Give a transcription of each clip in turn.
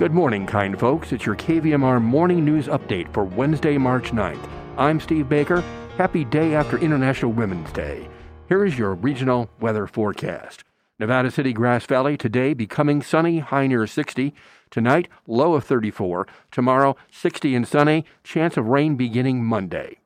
Good morning, kind folks. It's your KVMR morning news update for Wednesday, March 9th. I'm Steve Baker. Happy day after International Women's Day. Here is your regional weather forecast. Nevada City, Grass Valley, today becoming sunny, high near 60. Tonight, low of 34. Tomorrow, 60 and sunny. Chance of rain beginning Monday.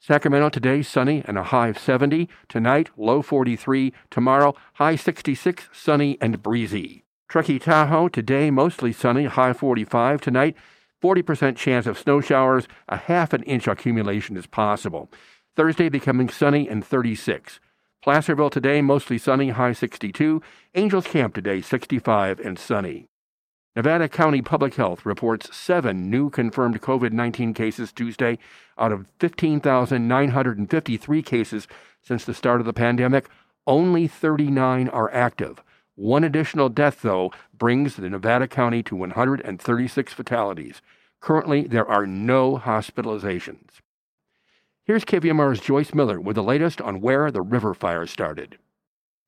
Sacramento today, sunny and a high of 70. Tonight, low 43. Tomorrow, high 66, sunny and breezy. Truckee Tahoe, today mostly sunny, high 45. Tonight, 40% chance of snow showers, a half an inch accumulation is possible. Thursday becoming sunny and 36. Placerville today mostly sunny, high 62. Angels Camp today 65 and sunny. Nevada County Public Health reports seven new confirmed COVID 19 cases Tuesday out of 15,953 cases since the start of the pandemic. Only 39 are active. One additional death, though, brings the Nevada County to 136 fatalities. Currently, there are no hospitalizations. Here's KVMR's Joyce Miller with the latest on where the river fire started.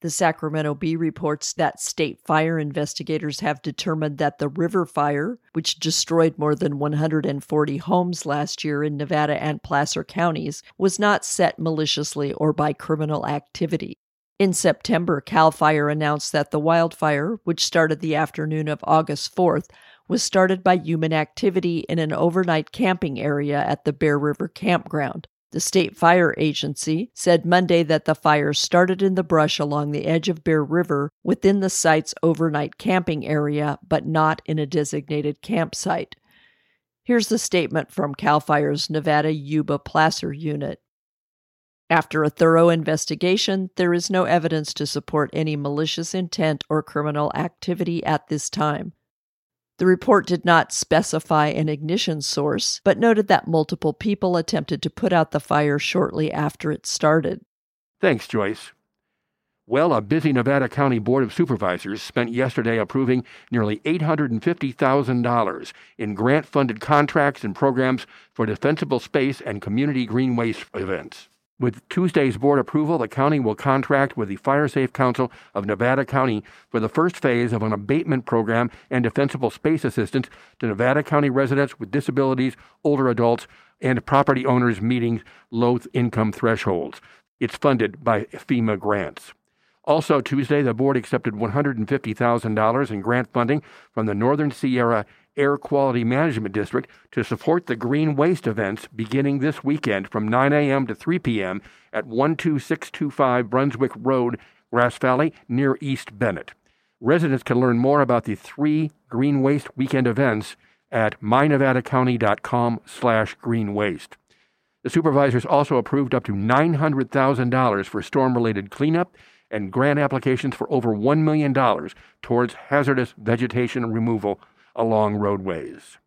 The Sacramento Bee reports that state fire investigators have determined that the river fire, which destroyed more than 140 homes last year in Nevada and Placer counties, was not set maliciously or by criminal activity. In September, CAL FIRE announced that the wildfire, which started the afternoon of August 4th, was started by human activity in an overnight camping area at the Bear River Campground. The state fire agency said Monday that the fire started in the brush along the edge of Bear River within the site's overnight camping area, but not in a designated campsite. Here's the statement from CAL FIRE's Nevada Yuba Placer unit. After a thorough investigation, there is no evidence to support any malicious intent or criminal activity at this time. The report did not specify an ignition source, but noted that multiple people attempted to put out the fire shortly after it started. Thanks, Joyce. Well, a busy Nevada County Board of Supervisors spent yesterday approving nearly $850,000 in grant funded contracts and programs for defensible space and community green waste events. With Tuesday's board approval, the county will contract with the Fire Safe Council of Nevada County for the first phase of an abatement program and defensible space assistance to Nevada County residents with disabilities, older adults, and property owners meeting low income thresholds. It's funded by FEMA grants. Also, Tuesday, the board accepted $150,000 in grant funding from the Northern Sierra Air Quality Management District to support the green waste events beginning this weekend from 9 a.m. to 3 p.m. at 12625 Brunswick Road, Grass Valley, near East Bennett. Residents can learn more about the three green waste weekend events at mynevadacounty.com slash green waste. The supervisors also approved up to $900,000 for storm-related cleanup and grant applications for over $1 million towards hazardous vegetation removal along roadways.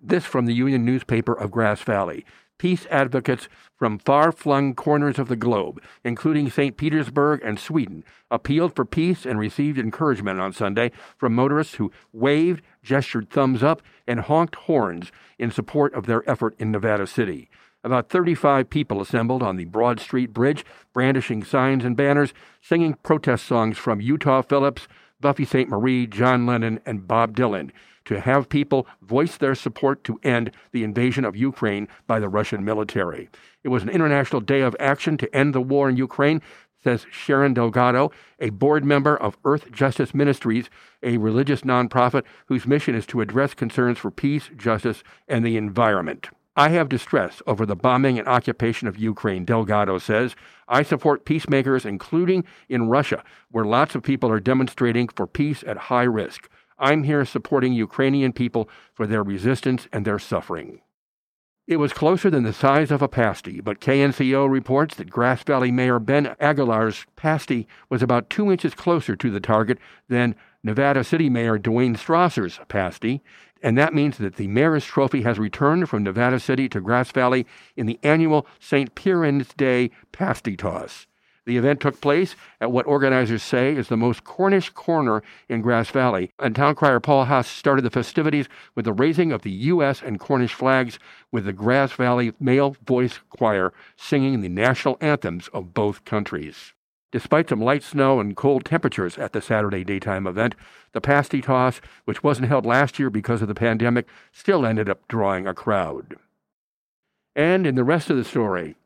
This from the Union newspaper of Grass Valley. Peace advocates from far flung corners of the globe, including St. Petersburg and Sweden, appealed for peace and received encouragement on Sunday from motorists who waved, gestured thumbs up, and honked horns in support of their effort in Nevada City. About 35 people assembled on the Broad Street Bridge, brandishing signs and banners, singing protest songs from Utah Phillips, Buffy Sainte-Marie, John Lennon, and Bob Dylan to have people voice their support to end the invasion of Ukraine by the Russian military. It was an international day of action to end the war in Ukraine, says Sharon Delgado, a board member of Earth Justice Ministries, a religious nonprofit whose mission is to address concerns for peace, justice, and the environment. I have distress over the bombing and occupation of Ukraine, Delgado says. I support peacemakers, including in Russia, where lots of people are demonstrating for peace at high risk. I'm here supporting Ukrainian people for their resistance and their suffering. It was closer than the size of a pasty, but KNCO reports that Grass Valley Mayor Ben Aguilar's pasty was about two inches closer to the target than Nevada City Mayor Duane Strawser's pasty and that means that the Mayor's Trophy has returned from Nevada City to Grass Valley in the annual St. Piran's Day Pasty Toss. The event took place at what organizers say is the most Cornish corner in Grass Valley, and town crier Paul Haas started the festivities with the raising of the U.S. and Cornish flags, with the Grass Valley Male Voice Choir singing the national anthems of both countries. Despite some light snow and cold temperatures at the Saturday daytime event, the pasty toss, which wasn't held last year because of the pandemic, still ended up drawing a crowd. And in the rest of the story,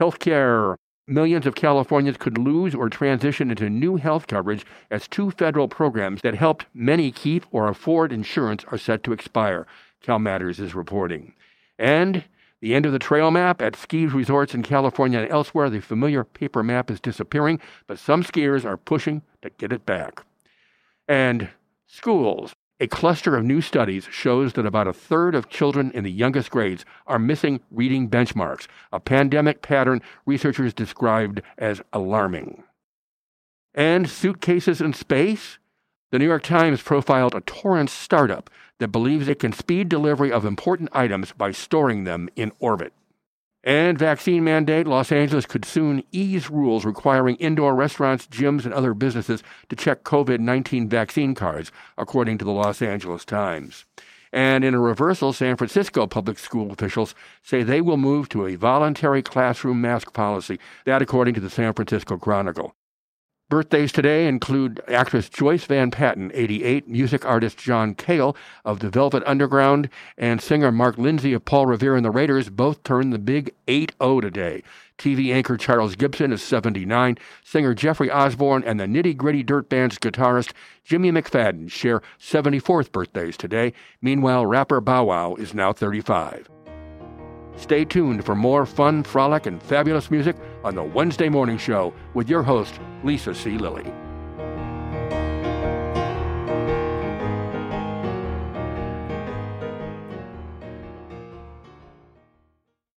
healthcare. Millions of Californians could lose or transition into new health coverage as two federal programs that helped many keep or afford insurance are set to expire, CalMatters is reporting. And the end of the trail map at ski resorts in California and elsewhere, the familiar paper map is disappearing, but some skiers are pushing to get it back. And schools. A cluster of new studies shows that about a third of children in the youngest grades are missing reading benchmarks, a pandemic pattern researchers described as alarming. And suitcases in space? The New York Times profiled a Torrance startup that believes it can speed delivery of important items by storing them in orbit. And vaccine mandate Los Angeles could soon ease rules requiring indoor restaurants, gyms, and other businesses to check COVID 19 vaccine cards, according to the Los Angeles Times. And in a reversal, San Francisco public school officials say they will move to a voluntary classroom mask policy, that according to the San Francisco Chronicle. Birthdays today include actress Joyce Van Patten, 88, music artist John Cale of the Velvet Underground, and singer Mark Lindsay of Paul Revere and the Raiders both turn the big 8 0 today. TV anchor Charles Gibson is 79. Singer Jeffrey Osborne and the Nitty Gritty Dirt Band's guitarist Jimmy McFadden share 74th birthdays today. Meanwhile, rapper Bow Wow is now 35. Stay tuned for more fun, frolic, and fabulous music on the Wednesday Morning Show with your host, Lisa C. Lilly.